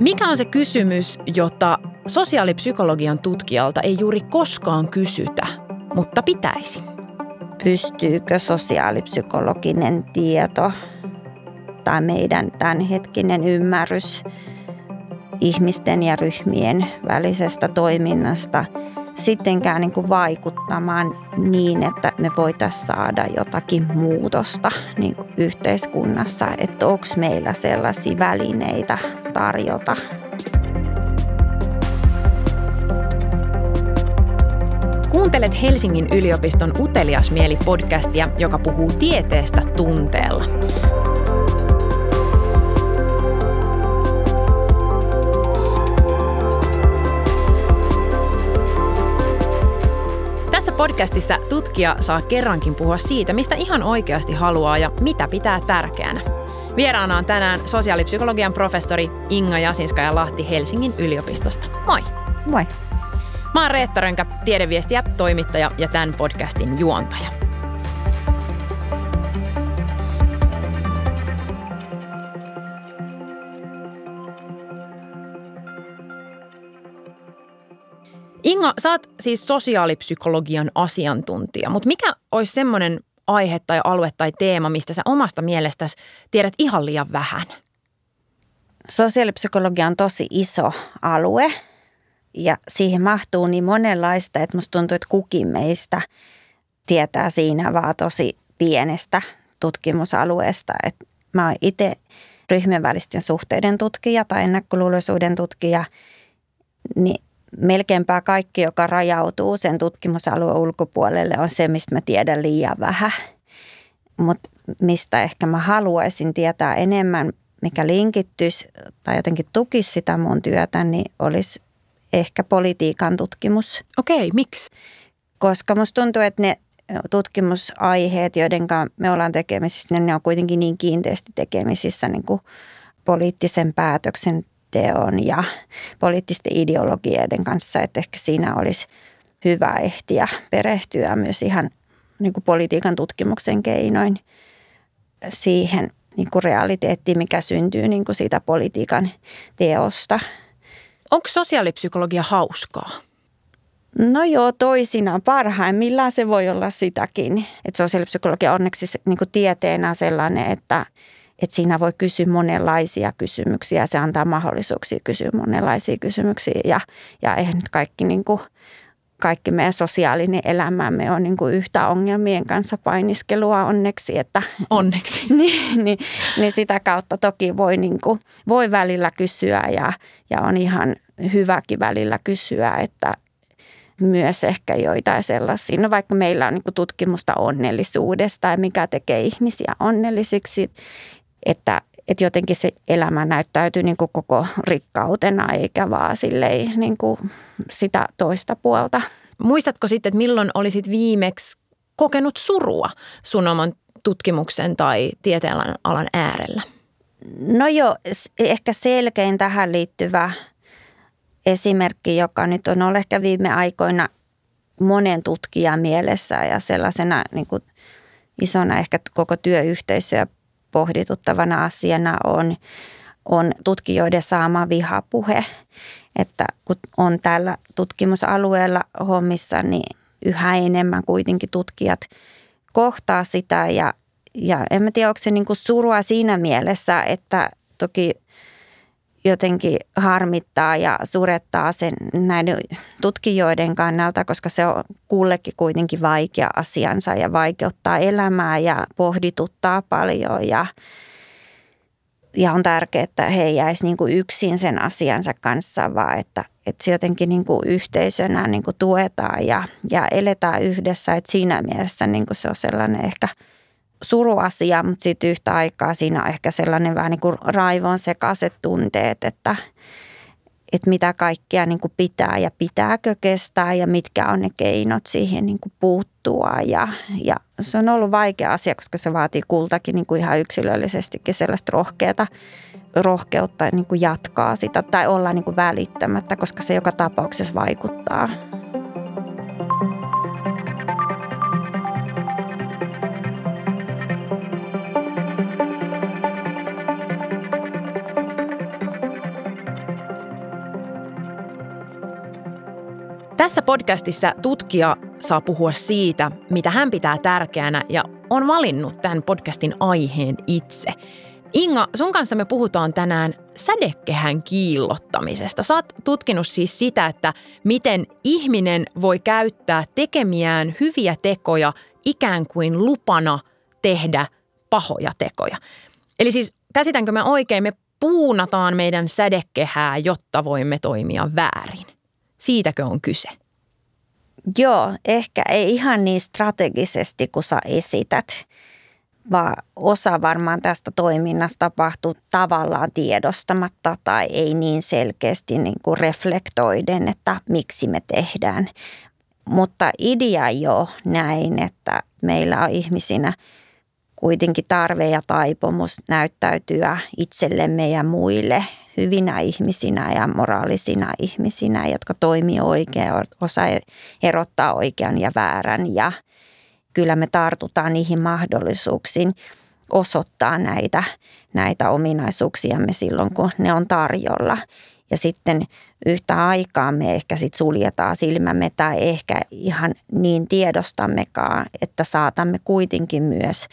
Mikä on se kysymys, jota sosiaalipsykologian tutkijalta ei juuri koskaan kysytä, mutta pitäisi? Pystyykö sosiaalipsykologinen tieto tai meidän tämänhetkinen ymmärrys ihmisten ja ryhmien välisestä toiminnasta sittenkään niin kuin vaikuttamaan niin, että me voitaisiin saada jotakin muutosta niin kuin yhteiskunnassa, että onko meillä sellaisia välineitä tarjota. Kuuntelet Helsingin yliopiston Utelias mieli podcastia, joka puhuu tieteestä tunteella. Podcastissa tutkija saa kerrankin puhua siitä, mistä ihan oikeasti haluaa ja mitä pitää tärkeänä. Vieraana on tänään sosiaalipsykologian professori Inga Jasinska ja Lahti Helsingin yliopistosta. Moi! Moi! Mä oon Reetta Rönkä, tiedeviestiä, toimittaja ja tämän podcastin juontaja. Inga, sä oot siis sosiaalipsykologian asiantuntija, mutta mikä olisi semmoinen aihe tai alue tai teema, mistä sä omasta mielestäsi tiedät ihan liian vähän? Sosiaalipsykologia on tosi iso alue ja siihen mahtuu niin monenlaista, että musta tuntuu, että kukin meistä tietää siinä vaan tosi pienestä tutkimusalueesta. Et mä oon itse ryhmän välisten suhteiden tutkija tai ennakkoluuloisuuden tutkija, niin melkeinpä kaikki, joka rajautuu sen tutkimusalueen ulkopuolelle, on se, mistä mä tiedän liian vähän. Mutta mistä ehkä mä haluaisin tietää enemmän, mikä linkittyisi tai jotenkin tukisi sitä mun työtä, niin olisi ehkä politiikan tutkimus. Okei, miksi? Koska musta tuntuu, että ne tutkimusaiheet, joiden me ollaan tekemisissä, ne on kuitenkin niin kiinteästi tekemisissä niin kuin poliittisen päätöksen teon ja poliittisten ideologioiden kanssa, että ehkä siinä olisi hyvä ehtiä perehtyä myös ihan niin kuin politiikan tutkimuksen keinoin siihen niin kuin realiteettiin, mikä syntyy niin kuin siitä politiikan teosta. Onko sosiaalipsykologia hauskaa? No joo, toisinaan parhaimmillaan se voi olla sitäkin. Että sosiaalipsykologia onneksi niin kuin tieteenä sellainen, että – että siinä voi kysyä monenlaisia kysymyksiä. Se antaa mahdollisuuksia kysyä monenlaisia kysymyksiä ja, ja eihän nyt kaikki, niin kuin, kaikki meidän sosiaalinen elämämme on niin kuin yhtä ongelmien kanssa painiskelua onneksi. Että, onneksi. niin, niin, niin sitä kautta toki voi, niin kuin, voi välillä kysyä ja, ja on ihan hyväkin välillä kysyä, että, myös ehkä joitain sellaisia. No vaikka meillä on niin tutkimusta onnellisuudesta ja mikä tekee ihmisiä onnellisiksi että, että jotenkin se elämä näyttäytyy niin kuin koko rikkautena eikä vaan silleen niin kuin sitä toista puolta. Muistatko sitten, että milloin olisit viimeksi kokenut surua sun oman tutkimuksen tai tieteen alan äärellä? No joo, ehkä selkein tähän liittyvä esimerkki, joka nyt on ollut ehkä viime aikoina monen tutkijan mielessä ja sellaisena niin kuin isona ehkä koko työyhteisöä pohdituttavana asiana on, on tutkijoiden saama vihapuhe. Että kun on tällä tutkimusalueella hommissa, niin yhä enemmän kuitenkin tutkijat kohtaa sitä ja, ja en mä tiedä, onko se niin kuin surua siinä mielessä, että toki jotenkin harmittaa ja surettaa sen näiden tutkijoiden kannalta, koska se on kullekin kuitenkin vaikea asiansa ja vaikeuttaa elämää ja pohdituttaa paljon ja, ja on tärkeää, että he jäisivät niin kuin yksin sen asiansa kanssa, vaan että, että se jotenkin niin kuin yhteisönä niin kuin tuetaan ja, ja eletään yhdessä. Että siinä mielessä niin kuin se on sellainen ehkä – suruasia, mutta sitten yhtä aikaa siinä on ehkä sellainen vähän niin kuin raivon sekaiset tunteet, että, että mitä kaikkea niin kuin pitää ja pitääkö kestää ja mitkä on ne keinot siihen niin kuin puuttua. Ja, ja se on ollut vaikea asia, koska se vaatii kultakin niin kuin ihan yksilöllisestikin sellaista rohkeata, rohkeutta niin kuin jatkaa sitä tai olla niin kuin välittämättä, koska se joka tapauksessa vaikuttaa. Tässä podcastissa tutkija saa puhua siitä, mitä hän pitää tärkeänä ja on valinnut tämän podcastin aiheen itse. Inga, sun kanssa me puhutaan tänään sädekehän kiillottamisesta. Sä oot tutkinut siis sitä, että miten ihminen voi käyttää tekemiään hyviä tekoja ikään kuin lupana tehdä pahoja tekoja. Eli siis käsitänkö me oikein, me puunataan meidän sädekehää, jotta voimme toimia väärin. Siitäkö on kyse? Joo, ehkä ei ihan niin strategisesti kuin sä esität, vaan osa varmaan tästä toiminnasta tapahtuu tavallaan tiedostamatta tai ei niin selkeästi niin kuin reflektoiden, että miksi me tehdään. Mutta idea jo näin, että meillä on ihmisinä kuitenkin tarve ja taipumus näyttäytyä itsellemme ja muille hyvinä ihmisinä ja moraalisina ihmisinä, jotka toimii oikein, osaa erottaa oikean ja väärän ja kyllä me tartutaan niihin mahdollisuuksiin osoittaa näitä, näitä ominaisuuksiamme silloin, kun ne on tarjolla. Ja sitten yhtä aikaa me ehkä sit suljetaan silmämme tai ehkä ihan niin tiedostammekaan, että saatamme kuitenkin myös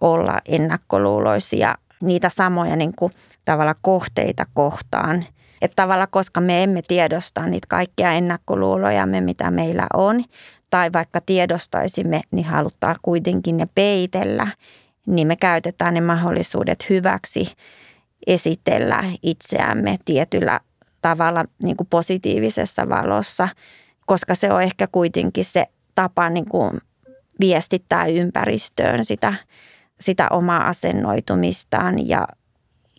olla ennakkoluuloisia niitä samoja niin kuin tavalla kohteita kohtaan. Että tavalla, koska me emme tiedosta niitä kaikkia ennakkoluulojamme, mitä meillä on, tai vaikka tiedostaisimme, niin halutaan kuitenkin ne peitellä, niin me käytetään ne mahdollisuudet hyväksi esitellä itseämme tietyllä tavalla niin kuin positiivisessa valossa, koska se on ehkä kuitenkin se tapa niin kuin viestittää ympäristöön sitä, sitä omaa asennoitumistaan ja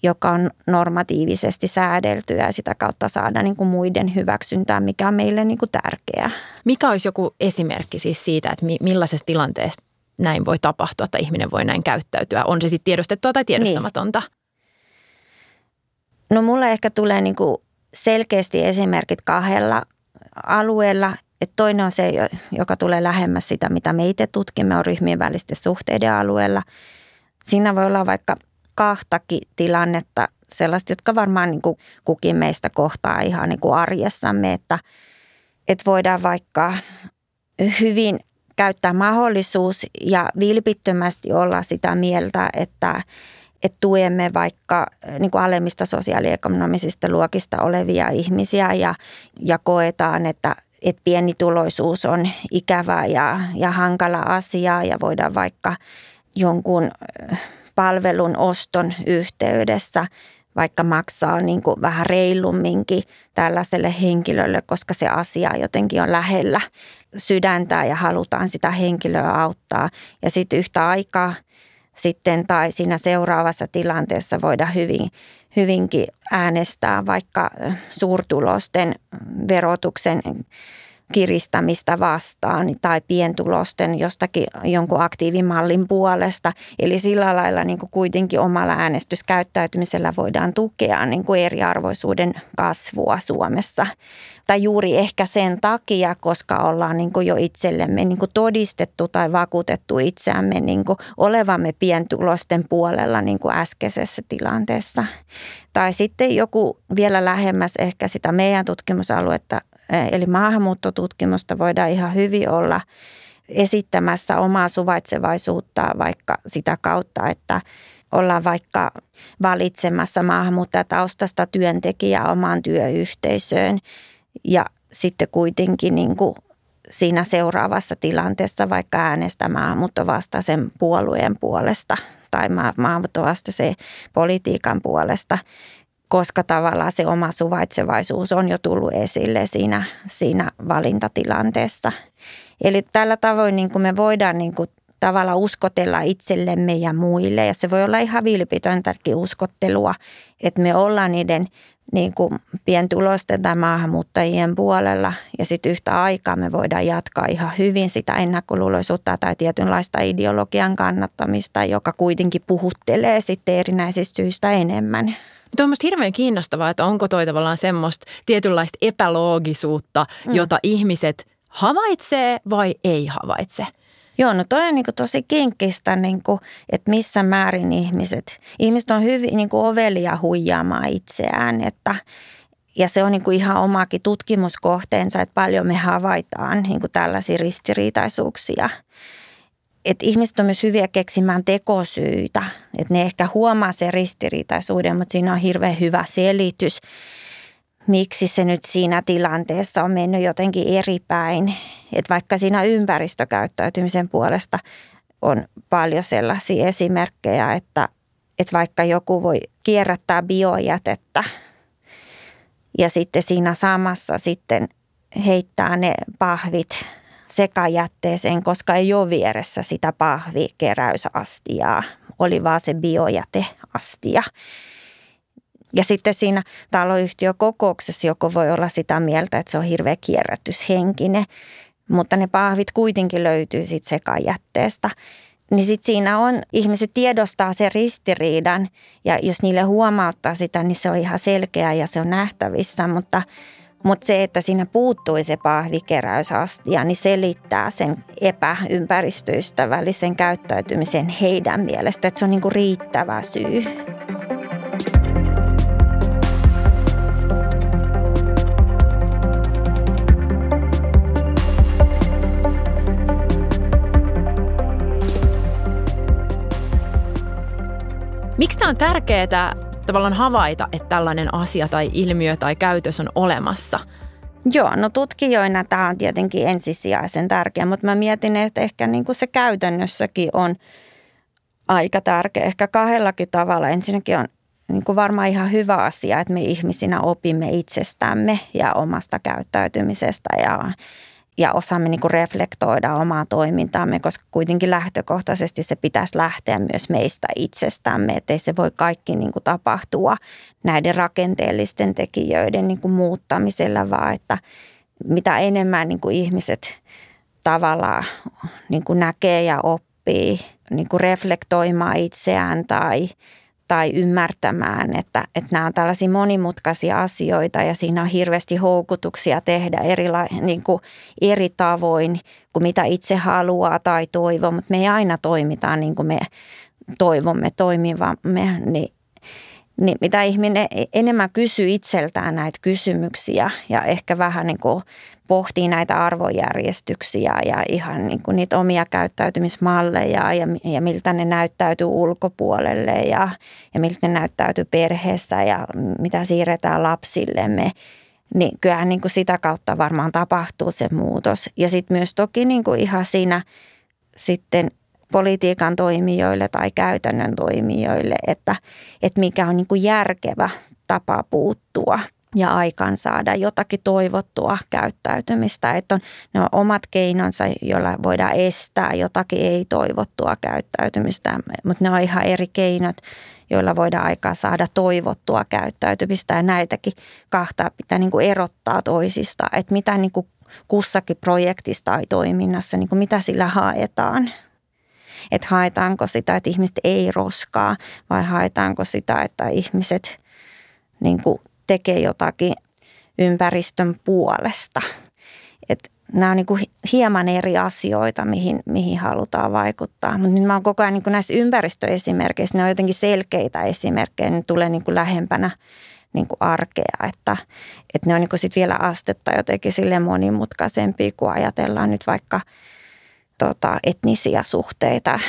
joka on normatiivisesti säädeltyä ja sitä kautta saada niin kuin muiden hyväksyntää, mikä on meille niin kuin tärkeää. Mikä olisi joku esimerkki siis siitä, että millaisessa tilanteessa näin voi tapahtua, että ihminen voi näin käyttäytyä? On se sitten tiedostettua tai tiedostamatonta? Niin. No mulle ehkä tulee niin kuin selkeästi esimerkit kahdella alueella. Et toinen on se, joka tulee lähemmäs sitä, mitä me itse tutkimme, on ryhmien välisten suhteiden alueella. Siinä voi olla vaikka kahtakin tilannetta, sellaista, jotka varmaan niin kuin kukin meistä kohtaa ihan niin kuin arjessamme, että, että voidaan vaikka hyvin käyttää mahdollisuus ja vilpittömästi olla sitä mieltä, että, että tuemme vaikka niin kuin alemmista sosiaaliekonomisista luokista olevia ihmisiä ja, ja koetaan, että, että pienituloisuus on ikävä ja, ja hankala asia ja voidaan vaikka jonkun palvelun oston yhteydessä vaikka maksaa niin kuin vähän reilumminkin tällaiselle henkilölle, koska se asia jotenkin on lähellä sydäntä ja halutaan sitä henkilöä auttaa. Ja sitten yhtä aikaa sitten tai siinä seuraavassa tilanteessa voida hyvin, hyvinkin äänestää vaikka suurtulosten verotuksen kiristämistä vastaan tai pientulosten jostakin jonkun aktiivimallin puolesta. Eli sillä lailla niin kuin kuitenkin omalla äänestyskäyttäytymisellä voidaan tukea niin kuin eriarvoisuuden kasvua Suomessa. Tai juuri ehkä sen takia, koska ollaan niin kuin jo itsellemme niin kuin todistettu tai vakuutettu itseämme niin kuin olevamme pientulosten puolella niin kuin äskeisessä tilanteessa. Tai sitten joku vielä lähemmäs ehkä sitä meidän tutkimusaluetta Eli maahanmuuttotutkimusta voidaan ihan hyvin olla esittämässä omaa suvaitsevaisuutta vaikka sitä kautta, että ollaan vaikka valitsemassa maahanmuuttajataustasta työntekijää omaan työyhteisöön. Ja sitten kuitenkin niin kuin siinä seuraavassa tilanteessa vaikka äänestämään sen puolueen puolesta tai maahanmuuttovastaisen politiikan puolesta, koska tavallaan se oma suvaitsevaisuus on jo tullut esille siinä, siinä valintatilanteessa. Eli tällä tavoin niin kuin me voidaan niin kuin tavalla uskotella itsellemme ja muille. Ja se voi olla ihan vilpitöntäkin uskottelua, että me ollaan niiden niin kuin pientulosten tai maahanmuuttajien puolella. Ja sitten yhtä aikaa me voidaan jatkaa ihan hyvin sitä ennakkoluuloisuutta tai tietynlaista ideologian kannattamista, joka kuitenkin puhuttelee sitten erinäisistä syistä enemmän. Tuo on hirveän kiinnostavaa, että onko toi tavallaan semmoista tietynlaista epäloogisuutta, mm. jota ihmiset havaitsee vai ei havaitse? Joo, no toi on niin tosi kinkkistä, niin kuin, että missä määrin ihmiset, ihmiset on hyvin niin kuin ovelia huijaamaan itseään, että, ja se on niin kuin ihan omakin tutkimuskohteensa, että paljon me havaitaan niin kuin tällaisia ristiriitaisuuksia. Että ihmiset on myös hyviä keksimään tekosyitä, että ne ehkä huomaa sen ristiriitaisuuden, mutta siinä on hirveän hyvä selitys, miksi se nyt siinä tilanteessa on mennyt jotenkin eri päin. Että vaikka siinä ympäristökäyttäytymisen puolesta on paljon sellaisia esimerkkejä, että, että vaikka joku voi kierrättää biojätettä – ja sitten siinä samassa sitten heittää ne pahvit sekajätteeseen, koska ei ole vieressä sitä pahvikeräysastiaa. Oli vaan se biojäteastia. Ja sitten siinä taloyhtiökokouksessa joko voi olla sitä mieltä, että se on hirveä kierrätyshenkinen, mutta ne pahvit kuitenkin löytyy sitten sekajätteestä niin sitten siinä on, ihmiset tiedostaa sen ristiriidan ja jos niille huomauttaa sitä, niin se on ihan selkeä ja se on nähtävissä, mutta, mutta se, että siinä puuttui se pahvikeräysastia, niin selittää sen epäympäristöystävällisen käyttäytymisen heidän mielestä, että se on niin kuin riittävä syy. Miksi tämä on tärkeää tavallaan havaita, että tällainen asia tai ilmiö tai käytös on olemassa? Joo, no tutkijoina tämä on tietenkin ensisijaisen tärkeä, mutta mä mietin, että ehkä niin kuin se käytännössäkin on aika tärkeä. Ehkä kahdellakin tavalla. Ensinnäkin on niin kuin varmaan ihan hyvä asia, että me ihmisinä opimme itsestämme ja omasta käyttäytymisestä ja ja osaamme niin kuin reflektoida omaa toimintaamme, koska kuitenkin lähtökohtaisesti se pitäisi lähteä myös meistä itsestämme, ettei se voi kaikki niin kuin tapahtua näiden rakenteellisten tekijöiden niin kuin muuttamisella, vaan että mitä enemmän niin kuin ihmiset tavallaan niin kuin näkee ja oppii niin kuin reflektoimaan itseään tai tai ymmärtämään, että, että nämä on tällaisia monimutkaisia asioita ja siinä on hirveästi houkutuksia tehdä erila- niin kuin eri tavoin kuin mitä itse haluaa tai toivoo, mutta me ei aina toimita niin kuin me toivomme toimivamme, niin niin mitä ihminen enemmän kysyy itseltään näitä kysymyksiä ja ehkä vähän niin kuin pohtii näitä arvojärjestyksiä ja ihan niin kuin niitä omia käyttäytymismalleja ja, ja miltä ne näyttäytyy ulkopuolelle ja, ja miltä ne näyttäytyy perheessä ja mitä siirretään lapsillemme. Niin kyllähän niin kuin sitä kautta varmaan tapahtuu se muutos. Ja sitten myös toki niin kuin ihan siinä sitten politiikan toimijoille tai käytännön toimijoille, että, että mikä on niin kuin järkevä tapa puuttua ja aikaan saada jotakin toivottua käyttäytymistä. Että on, ne omat keinonsa, joilla voidaan estää jotakin ei-toivottua käyttäytymistä, mutta ne on ihan eri keinot, joilla voidaan aikaa saada toivottua käyttäytymistä. Ja näitäkin kahta pitää niin kuin erottaa toisista, että mitä niin kuin kussakin projektista tai toiminnassa, niin kuin mitä sillä haetaan että haetaanko sitä, että ihmiset ei roskaa vai haetaanko sitä, että ihmiset niin kuin tekee jotakin ympäristön puolesta. Et nämä on niin kuin hieman eri asioita, mihin, mihin halutaan vaikuttaa. Mutta nyt mä oon koko ajan niin kuin näissä ympäristöesimerkkeissä, ne on jotenkin selkeitä esimerkkejä, ne tulee niin kuin lähempänä niin kuin arkea, että, että ne on niin kuin sit vielä astetta jotenkin sille monimutkaisempia, kun ajatellaan nyt vaikka – tota, etnisiä suhteita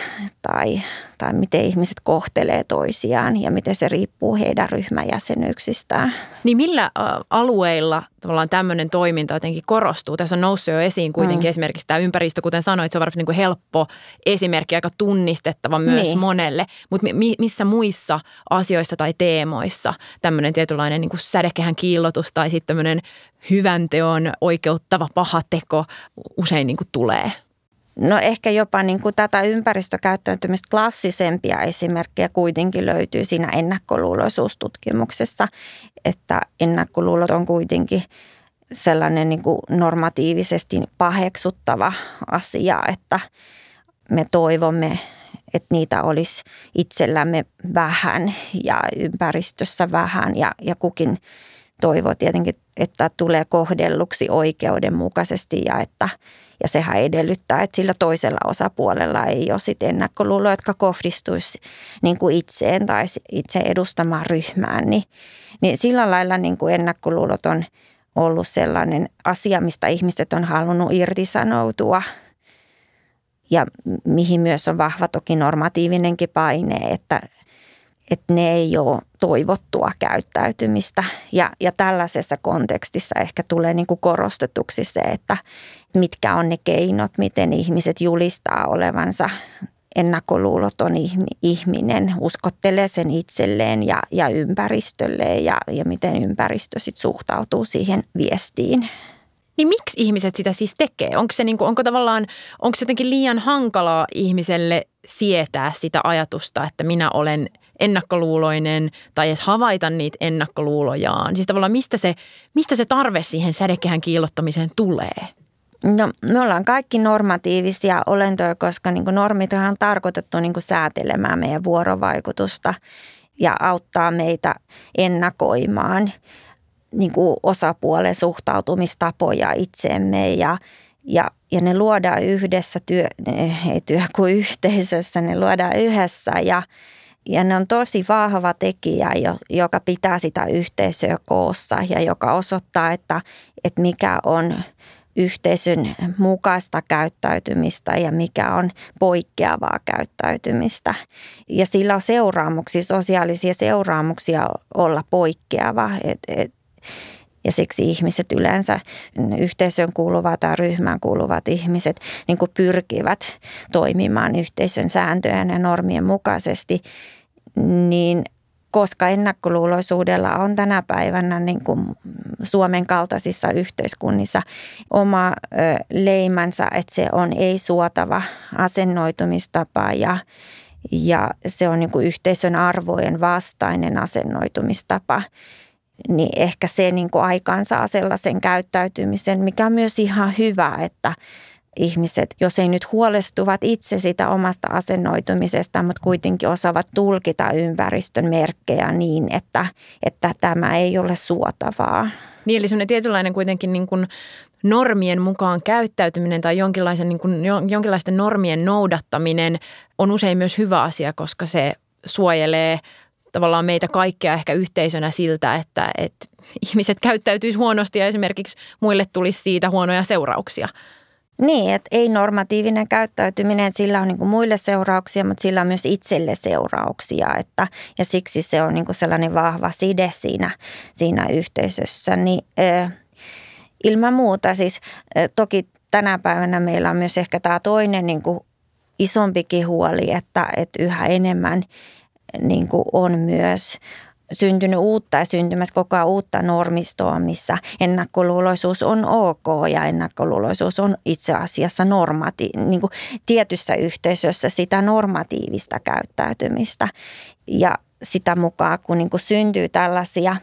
tai, tai miten ihmiset kohtelee toisiaan ja miten se riippuu heidän ryhmäjäsenyyksistään. Niin millä alueilla tavallaan tämmöinen toiminta jotenkin korostuu? Tässä on noussut jo esiin kuitenkin mm. esimerkiksi tämä ympäristö, kuten sanoit, se on varmasti niin kuin helppo esimerkki, aika tunnistettava myös niin. monelle. Mutta mi- missä muissa asioissa tai teemoissa tämmöinen tietynlainen niin kuin sädekehän kiillotus tai sitten tämmöinen hyvän teon oikeuttava paha teko usein niin kuin tulee? No ehkä jopa niin kuin tätä ympäristökäyttäytymistä klassisempia esimerkkejä kuitenkin löytyy siinä ennakkoluuloisuustutkimuksessa, että ennakkoluulot on kuitenkin sellainen niin kuin normatiivisesti paheksuttava asia, että me toivomme, että niitä olisi itsellämme vähän ja ympäristössä vähän ja, ja kukin toivoo tietenkin, että tulee kohdelluksi oikeudenmukaisesti ja että – Ja sehän edellyttää, että sillä toisella osapuolella ei ole sit ennakkoluuloja, jotka kohdistuisi niin kuin itseen tai itse edustamaan ryhmään. Niin, niin sillä lailla niin kuin ennakkoluulot on ollut sellainen asia, mistä ihmiset on halunnut irtisanoutua – ja mihin myös on vahva toki normatiivinenkin paine, että, että ne ei ole toivottua käyttäytymistä. Ja, ja tällaisessa kontekstissa ehkä tulee niin kuin korostetuksi se, että mitkä on ne keinot, miten ihmiset julistaa olevansa ennakkoluuloton ihminen, uskottelee sen itselleen ja, ja ympäristölleen ja, ja miten ympäristö sitten suhtautuu siihen viestiin. Niin miksi ihmiset sitä siis tekee? Onko se, niin kuin, onko tavallaan, onko se jotenkin liian hankalaa ihmiselle sietää sitä ajatusta, että minä olen ennakkoluuloinen tai edes havaita niitä ennakkoluulojaan? Siis tavallaan mistä se, mistä se tarve siihen sädekehän kiillottamiseen tulee? No me ollaan kaikki normatiivisia olentoja, koska niin normit on tarkoitettu niin säätelemään meidän vuorovaikutusta ja auttaa meitä ennakoimaan niin kuin osapuolen suhtautumistapoja itseemme ja, ja, ja ne luodaan yhdessä, työ, ei työ kuin yhteisössä, ne luodaan yhdessä ja, ja ne on tosi vahva tekijä, joka pitää sitä yhteisöä koossa ja joka osoittaa, että, että mikä on yhteisön mukaista käyttäytymistä ja mikä on poikkeavaa käyttäytymistä. Ja sillä on seuraamuksia, sosiaalisia seuraamuksia olla poikkeava. Et, et, ja siksi ihmiset yleensä, yhteisön kuuluvat tai ryhmään kuuluvat ihmiset niin kuin pyrkivät toimimaan yhteisön sääntöjen ja normien mukaisesti, niin koska ennakkoluuloisuudella on tänä päivänä niin kuin Suomen kaltaisissa yhteiskunnissa oma leimansa, että se on ei-suotava asennoitumistapa ja, ja se on niin kuin yhteisön arvojen vastainen asennoitumistapa – niin ehkä se niin kuin aikaansaa sellaisen käyttäytymisen, mikä on myös ihan hyvä, että ihmiset, jos ei nyt huolestuvat itse sitä omasta asennoitumisesta, mutta kuitenkin osaavat tulkita ympäristön merkkejä niin, että, että tämä ei ole suotavaa. Niin, eli semmoinen tietynlainen kuitenkin niin kuin normien mukaan käyttäytyminen tai jonkinlaisen, niin kuin, jonkinlaisten normien noudattaminen on usein myös hyvä asia, koska se suojelee – tavallaan meitä kaikkea ehkä yhteisönä siltä, että, että ihmiset käyttäytyisi huonosti ja esimerkiksi muille tulisi siitä huonoja seurauksia. Niin, että ei normatiivinen käyttäytyminen, sillä on niin muille seurauksia, mutta sillä on myös itselle seurauksia. Että, ja siksi se on niin sellainen vahva side siinä, siinä yhteisössä. Niin, ilman muuta siis toki tänä päivänä meillä on myös ehkä tämä toinen niin kuin isompikin huoli, että, että yhä enemmän – niin kuin on myös syntynyt uutta ja syntymässä koko ajan uutta normistoa, missä ennakkoluuloisuus on ok ja ennakkoluuloisuus on itse asiassa normati, niin kuin tietyssä yhteisössä sitä normatiivista käyttäytymistä. Ja sitä mukaan, kun niin kuin syntyy tällaisia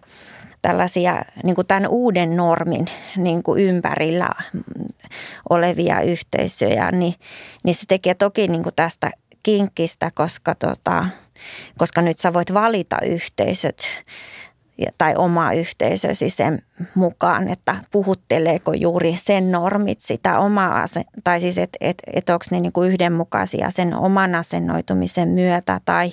tällaisia niin kuin tämän uuden normin niin kuin ympärillä olevia yhteisöjä, niin, niin se tekee toki niin kuin tästä kinkkistä, koska tota, koska nyt sä voit valita yhteisöt tai oma yhteisösi sen mukaan, että puhutteleeko juuri sen normit sitä omaa, tai siis että et, et onko ne niinku yhdenmukaisia sen oman asennoitumisen myötä tai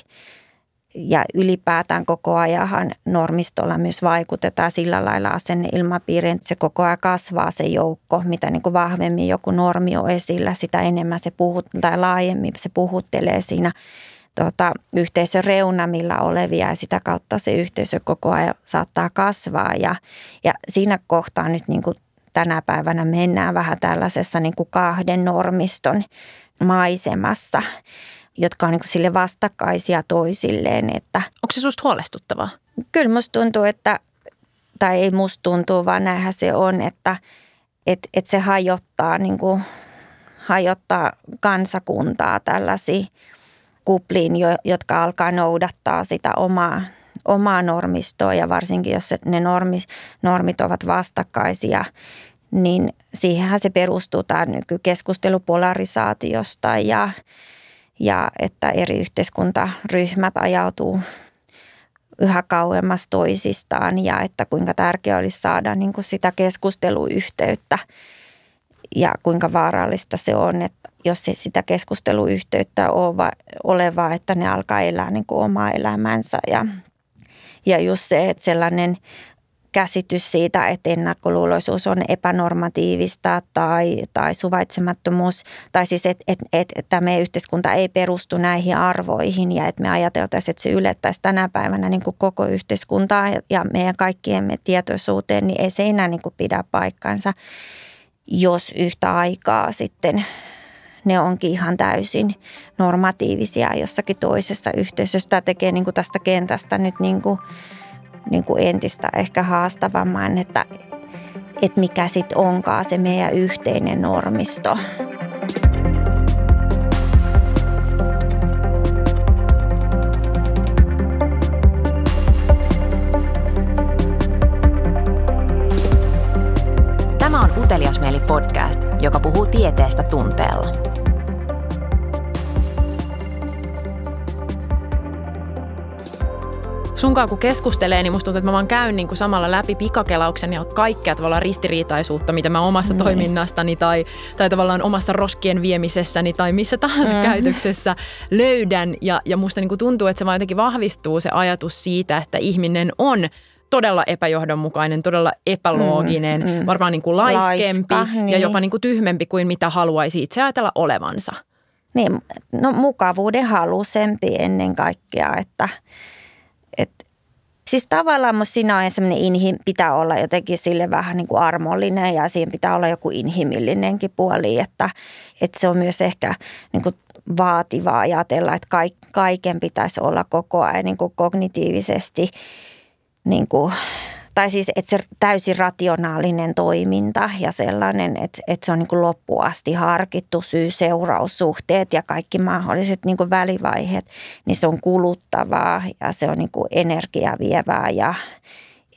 ja ylipäätään koko ajan normistolla myös vaikutetaan sillä lailla asenneilmapiiriin, että se koko ajan kasvaa se joukko, mitä niin kuin vahvemmin joku normi on esillä, sitä enemmän se puhut, tai laajemmin se puhuttelee siinä tota, yhteisön reunamilla olevia ja sitä kautta se yhteisö koko ajan saattaa kasvaa. Ja, ja siinä kohtaa nyt niin kuin tänä päivänä mennään vähän tällaisessa niin kuin kahden normiston maisemassa, jotka on niin kuin sille vastakkaisia toisilleen. Että, Onko se susta huolestuttavaa? Kyllä musta tuntuu, että, tai ei musta tuntuu, vaan näinhän se on, että et, et se hajottaa, niin kuin, hajottaa kansakuntaa tällaisiin kupliin, jotka alkaa noudattaa sitä omaa, omaa normistoa. Ja varsinkin jos ne normit, normit ovat vastakkaisia, niin siihenhän se perustuu tämä nykykeskustelu polarisaatiosta ja, ja että eri yhteiskuntaryhmät ajautuu yhä kauemmas toisistaan. Ja että kuinka tärkeää olisi saada niin kuin sitä keskusteluyhteyttä ja kuinka vaarallista se on, että jos se sitä keskusteluyhteyttä on olevaa, että ne alkaa elää niin kuin omaa elämänsä. Ja, ja just se, että sellainen käsitys siitä, että ennakkoluuloisuus on epänormatiivista tai, tai suvaitsemattomuus, tai siis että et, et, et tämä meidän yhteiskunta ei perustu näihin arvoihin ja että me ajateltaisiin, että se ylettäisi tänä päivänä niin kuin koko yhteiskuntaa ja meidän kaikkien tietoisuuteen, niin ei se enää niin kuin pidä paikkansa, jos yhtä aikaa sitten ne onkin ihan täysin normatiivisia jossakin toisessa yhteisössä. Tämä tekee niin kuin tästä kentästä nyt niin kuin niin kuin entistä ehkä haastavamman, että, että mikä sitten onkaan se meidän yhteinen normisto. Tämä on Uteliasmieli podcast, joka puhuu tieteestä tunteella. sunkaan kun keskustelee, niin musta tuntuu, että mä vaan käyn niin kuin samalla läpi pikakelauksen ja kaikkea tavallaan ristiriitaisuutta, mitä mä omasta mm. toiminnastani tai, tai tavallaan omasta roskien viemisessäni tai missä tahansa mm. käytöksessä löydän. Ja, ja musta niin kuin tuntuu, että se vaan jotenkin vahvistuu se ajatus siitä, että ihminen on todella epäjohdonmukainen, todella epälooginen, mm, mm. varmaan niin kuin laiskempi Laiska, niin. ja jopa niin kuin tyhmempi kuin mitä haluaisi itse ajatella olevansa. Niin, no mukavuuden halusempi ennen kaikkea, että – et, siis tavallaan musta siinä on semmoinen inhi, pitää olla jotenkin sille vähän niin kuin armollinen ja siinä pitää olla joku inhimillinenkin puoli, että, että se on myös ehkä niin kuin vaativaa ajatella, että kaiken pitäisi olla koko ajan niin kuin kognitiivisesti niin kuin tai siis, että se täysin rationaalinen toiminta ja sellainen, että, että se on niin kuin loppuun asti harkittu syy-seuraussuhteet ja kaikki mahdolliset niin kuin välivaiheet, niin se on kuluttavaa ja se on niin kuin energiavievää ja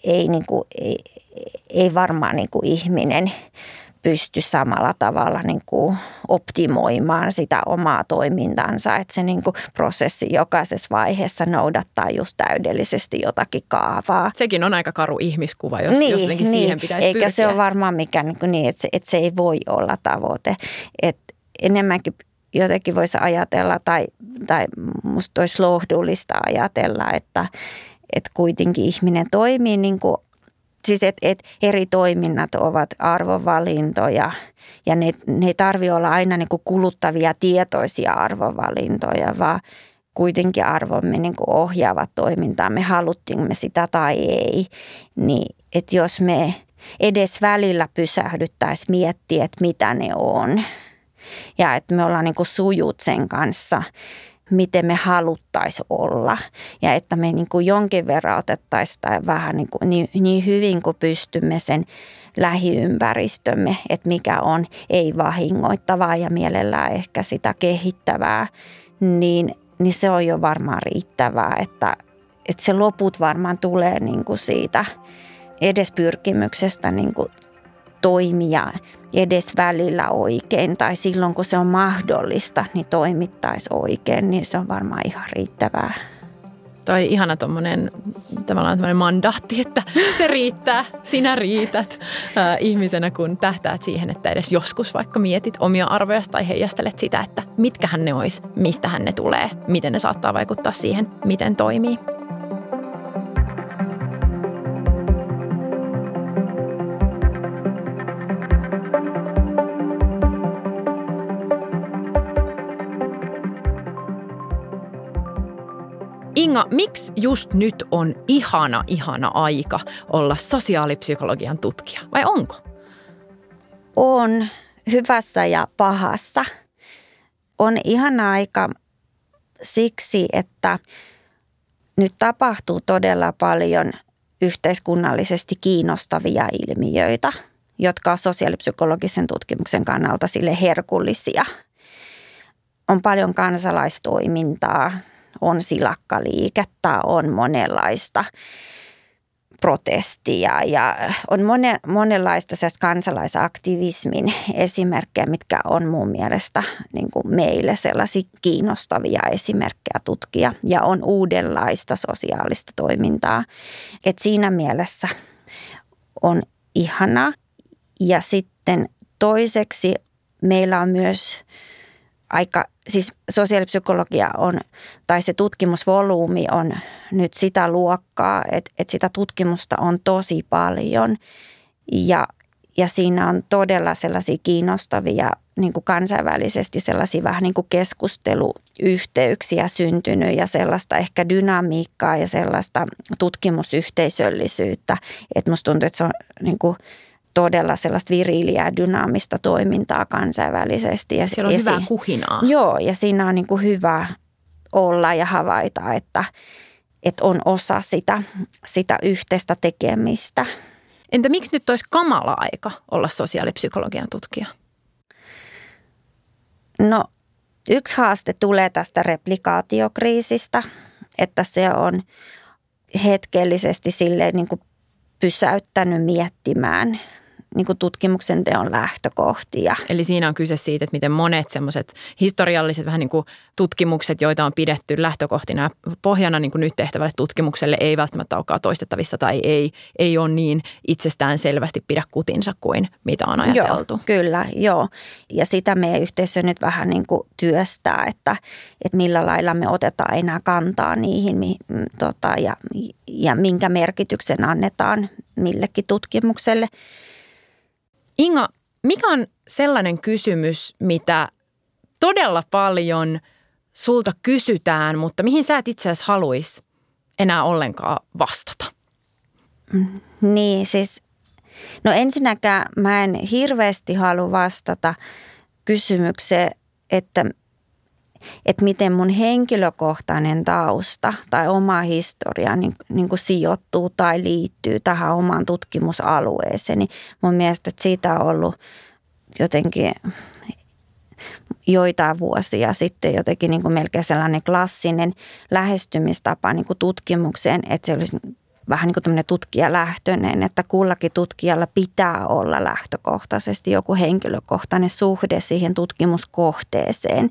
ei, niin kuin, ei, ei varmaan niin kuin ihminen pysty samalla tavalla niin kuin optimoimaan sitä omaa toimintansa, että se niin kuin prosessi jokaisessa vaiheessa noudattaa just täydellisesti jotakin kaavaa. Sekin on aika karu ihmiskuva, jos, niin, jos niin, siihen pitäisi Eikä pyrkiä. se ole varmaan mikään niin, kuin niin että, se, että se ei voi olla tavoite. että enemmänkin jotenkin voisi ajatella tai, tai musta olisi lohdullista ajatella, että, että kuitenkin ihminen toimii niin kuin siis että et eri toiminnat ovat arvovalintoja ja ne, ne ei tarvitse olla aina niin kuin kuluttavia tietoisia arvovalintoja, vaan kuitenkin arvomme niin kuin ohjaavat toimintaa, me haluttiin me sitä tai ei. Niin, että jos me edes välillä pysähdyttäisiin miettiä, että mitä ne on ja että me ollaan niin kuin sujut sen kanssa – miten me haluttaisiin olla. Ja että me niin kuin jonkin verran otettaisiin tai vähän niin, kuin, niin, niin hyvin kuin pystymme sen lähiympäristömme, että mikä on ei-vahingoittavaa ja mielellään ehkä sitä kehittävää, niin, niin se on jo varmaan riittävää, että, että se loput varmaan tulee niin kuin siitä edes pyrkimyksestä niin kuin toimia edes välillä oikein tai silloin kun se on mahdollista, niin toimittaisi oikein, niin se on varmaan ihan riittävää. Toi ihana tuommoinen tavallaan mandaatti, että se riittää, sinä riität äh, ihmisenä, kun tähtäät siihen, että edes joskus vaikka mietit omia arvoja tai heijastelet sitä, että mitkähän ne olisi, mistähän ne tulee, miten ne saattaa vaikuttaa siihen, miten toimii. Inga, miksi just nyt on ihana, ihana aika olla sosiaalipsykologian tutkija, vai onko? On hyvässä ja pahassa. On ihana aika siksi, että nyt tapahtuu todella paljon yhteiskunnallisesti kiinnostavia ilmiöitä, jotka on sosiaalipsykologisen tutkimuksen kannalta sille herkullisia. On paljon kansalaistoimintaa, on silakkaliikettä, on monenlaista protestia ja on monen, monenlaista kansalaisaktivismin esimerkkejä, mitkä on mun mielestä niin kuin meille sellaisia kiinnostavia esimerkkejä tutkia ja on uudenlaista sosiaalista toimintaa. Et siinä mielessä on ihana ja sitten toiseksi meillä on myös aika, siis sosiaalipsykologia on, tai se tutkimusvolyymi on nyt sitä luokkaa, että, että sitä tutkimusta on tosi paljon. Ja, ja siinä on todella sellaisia kiinnostavia niin kuin kansainvälisesti sellaisia vähän niin kuin keskusteluyhteyksiä syntynyt ja sellaista ehkä dynamiikkaa ja sellaista tutkimusyhteisöllisyyttä, että musta tuntuu, että se on niin kuin todella sellaista viriiliä ja dynaamista toimintaa kansainvälisesti. Ja Siellä on ja hyvää kuhinaa. Joo, ja siinä on niin kuin hyvä olla ja havaita, että, että on osa sitä, sitä yhteistä tekemistä. Entä miksi nyt olisi kamala aika olla sosiaalipsykologian tutkija? No yksi haaste tulee tästä replikaatiokriisistä, että se on hetkellisesti silleen niin kuin pysäyttänyt miettimään niin kuin tutkimuksen teon lähtökohtia. Eli siinä on kyse siitä, että miten monet semmoiset historialliset vähän niin kuin tutkimukset, joita on pidetty lähtökohtina ja pohjana niin kuin nyt tehtävälle tutkimukselle, ei välttämättä olekaan toistettavissa tai ei, ei ole niin itsestään selvästi pidä kutinsa kuin mitä on ajateltu. Joo, kyllä, joo. Ja sitä meidän yhteisö nyt vähän niin kuin työstää, että, että millä lailla me otetaan enää kantaa niihin mm, tota, ja, ja minkä merkityksen annetaan millekin tutkimukselle. Inga, mikä on sellainen kysymys, mitä todella paljon sulta kysytään, mutta mihin sä et itse asiassa haluaisi enää ollenkaan vastata? Niin, siis no ensinnäkään mä en hirveästi halua vastata kysymykseen, että että miten mun henkilökohtainen tausta tai oma historia niin, niin kuin sijoittuu tai liittyy tähän omaan tutkimusalueeseen. Niin mun mielestä että siitä on ollut jotenkin joitain vuosia sitten jotenkin niin kuin melkein sellainen klassinen lähestymistapa niin kuin tutkimukseen, että se olisi vähän niin kuin tämmöinen tutkijalähtöinen, että kullakin tutkijalla pitää olla lähtökohtaisesti joku henkilökohtainen suhde siihen tutkimuskohteeseen.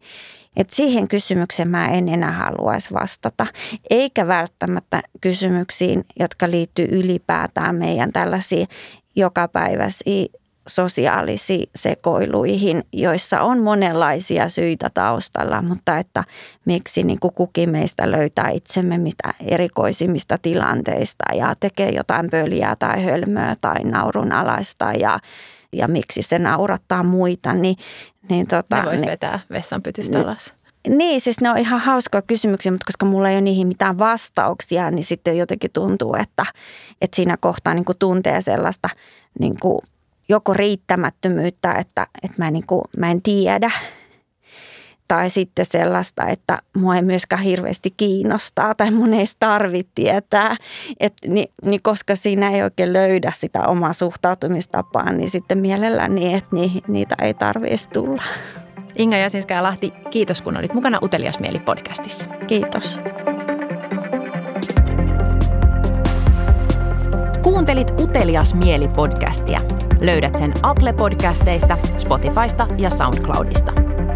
Et siihen kysymykseen mä en enää haluaisi vastata, eikä välttämättä kysymyksiin, jotka liittyy ylipäätään meidän tällaisiin jokapäiväisiin sosiaalisiin sekoiluihin, joissa on monenlaisia syitä taustalla, mutta että miksi niin kuin kukin meistä löytää itsemme mitä erikoisimmista tilanteista ja tekee jotain pöliää tai hölmöä tai naurunalaista ja, ja miksi se naurattaa muita, niin, niin tota, ne voisi niin, vetää vessanpytystä alas. Niin, siis ne on ihan hauskoja kysymyksiä, mutta koska mulla ei ole niihin mitään vastauksia, niin sitten jotenkin tuntuu, että, että siinä kohtaa niin kuin tuntee sellaista niin kuin joko riittämättömyyttä, että, että mä, niin kuin, mä en tiedä, tai sitten sellaista, että mua ei myöskään hirveästi kiinnostaa tai mun ei tarvitse tietää. Et, niin, niin koska siinä ei oikein löydä sitä omaa suhtautumistapaa, niin sitten mielellään niin, että ni, niitä ei tarvitsisi tulla. Inga Jasinska ja Lahti, kiitos kun olit mukana Utelias mieli podcastissa. Kiitos. Kuuntelit Utelias mieli podcastia. Löydät sen Apple Podcasteista, Spotifysta ja SoundCloudista –